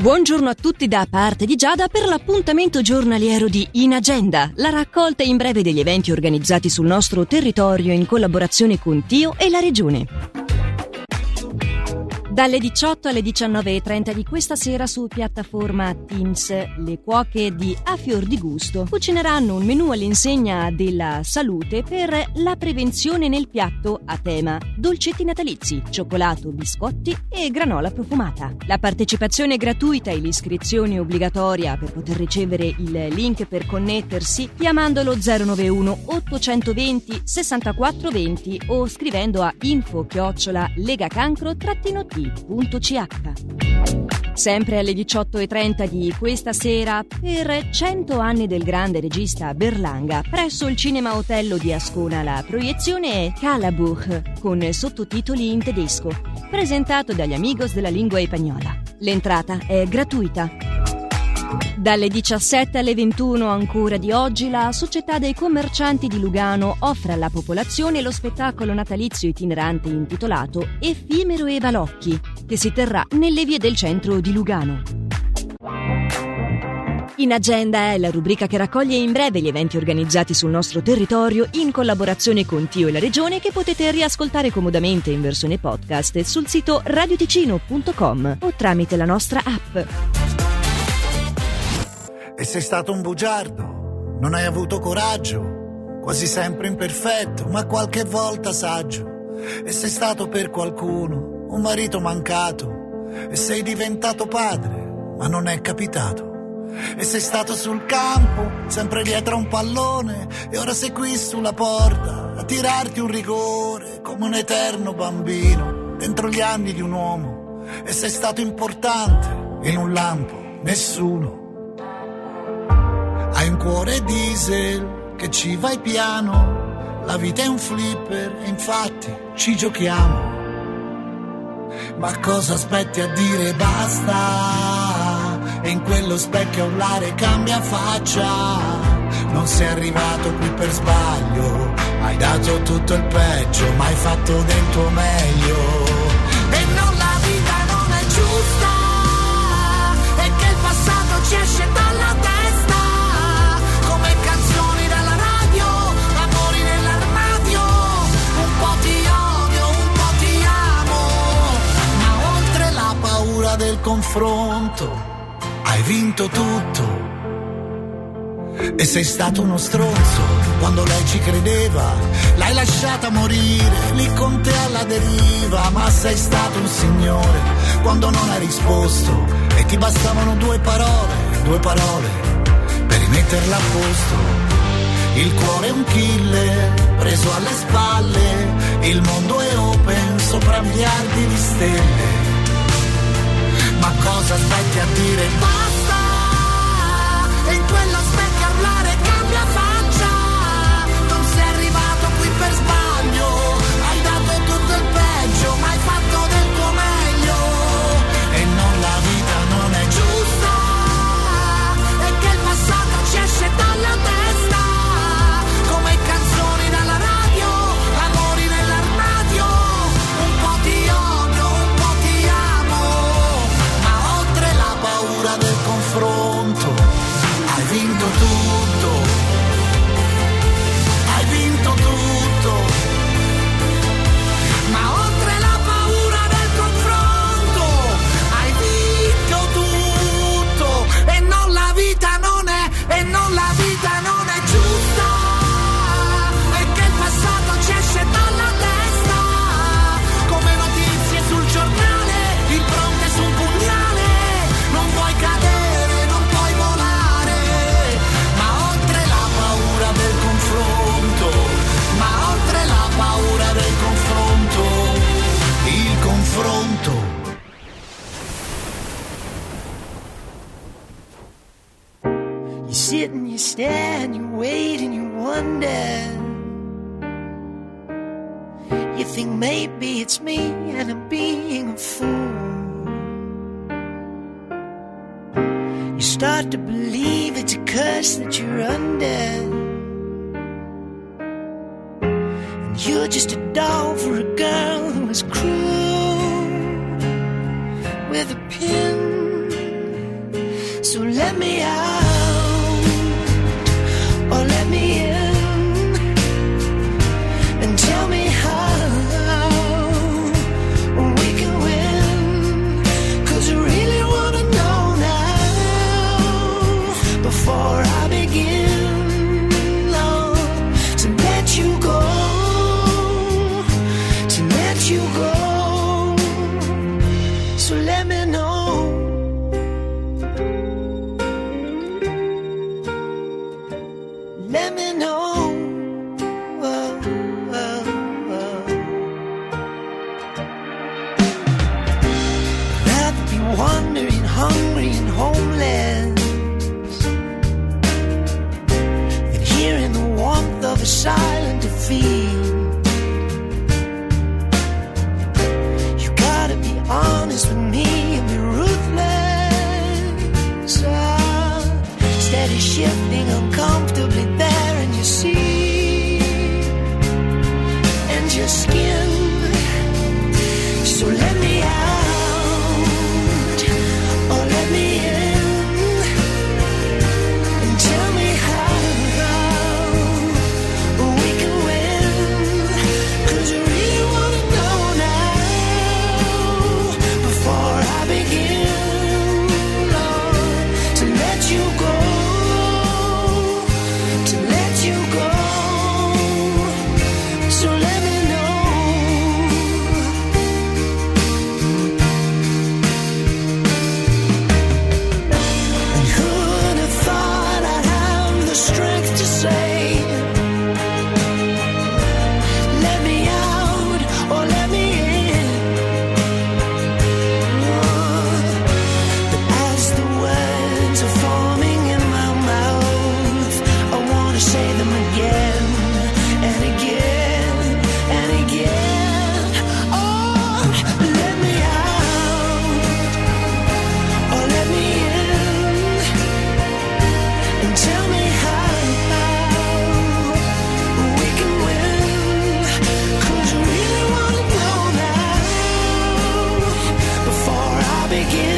Buongiorno a tutti da parte di Giada per l'appuntamento giornaliero di In Agenda, la raccolta in breve degli eventi organizzati sul nostro territorio in collaborazione con Tio e la Regione. Dalle 18 alle 19.30 di questa sera su piattaforma Teams, le cuoche di A Fior di Gusto cucineranno un menù all'insegna della salute per la prevenzione nel piatto a tema dolcetti natalizi, cioccolato, biscotti e granola profumata. La partecipazione è gratuita e l'iscrizione è obbligatoria per poter ricevere il link per connettersi chiamandolo 091 820 6420 o scrivendo a info chiocciola legacancro-t www.ch. Sempre alle 18.30 di questa sera, per 100 anni del grande regista Berlanga, presso il Cinema Hotello di Ascona la proiezione è Calabuch, con sottotitoli in tedesco, presentato dagli amigos della lingua spagnola. L'entrata è gratuita. Dalle 17 alle 21 ancora di oggi la Società dei Commercianti di Lugano offre alla popolazione lo spettacolo natalizio itinerante intitolato Effimero e Balocchi, che si terrà nelle vie del centro di Lugano. In agenda è la rubrica che raccoglie in breve gli eventi organizzati sul nostro territorio in collaborazione con Tio e la Regione che potete riascoltare comodamente in versione podcast sul sito radioticino.com o tramite la nostra app. E sei stato un bugiardo, non hai avuto coraggio, quasi sempre imperfetto, ma qualche volta saggio. E sei stato per qualcuno un marito mancato, e sei diventato padre, ma non è capitato. E sei stato sul campo, sempre dietro a un pallone, e ora sei qui sulla porta a tirarti un rigore come un eterno bambino dentro gli anni di un uomo. E sei stato importante in un lampo, nessuno un cuore diesel che ci vai piano, la vita è un flipper infatti ci giochiamo. Ma cosa aspetti a dire basta? E in quello specchio a urlare cambia faccia. Non sei arrivato qui per sbaglio, hai dato tutto il peggio, ma hai fatto del tuo meglio. E non confronto, hai vinto tutto. E sei stato uno stronzo quando lei ci credeva, l'hai lasciata morire lì con te alla deriva, ma sei stato un signore quando non hai risposto. E ti bastavano due parole, due parole per rimetterla a posto. Il cuore è un killer preso alle spalle, il mondo è open sopra miliardi di stelle aspetti a dire basta? You sit and you stare and you wait and you wonder. You think maybe it's me and I'm being a fool. You start to believe it's a curse that you're under. And you're just a doll for a girl who was cruel with a wandering, hungry, and homeless. And here in the warmth of a silent defeat. begin.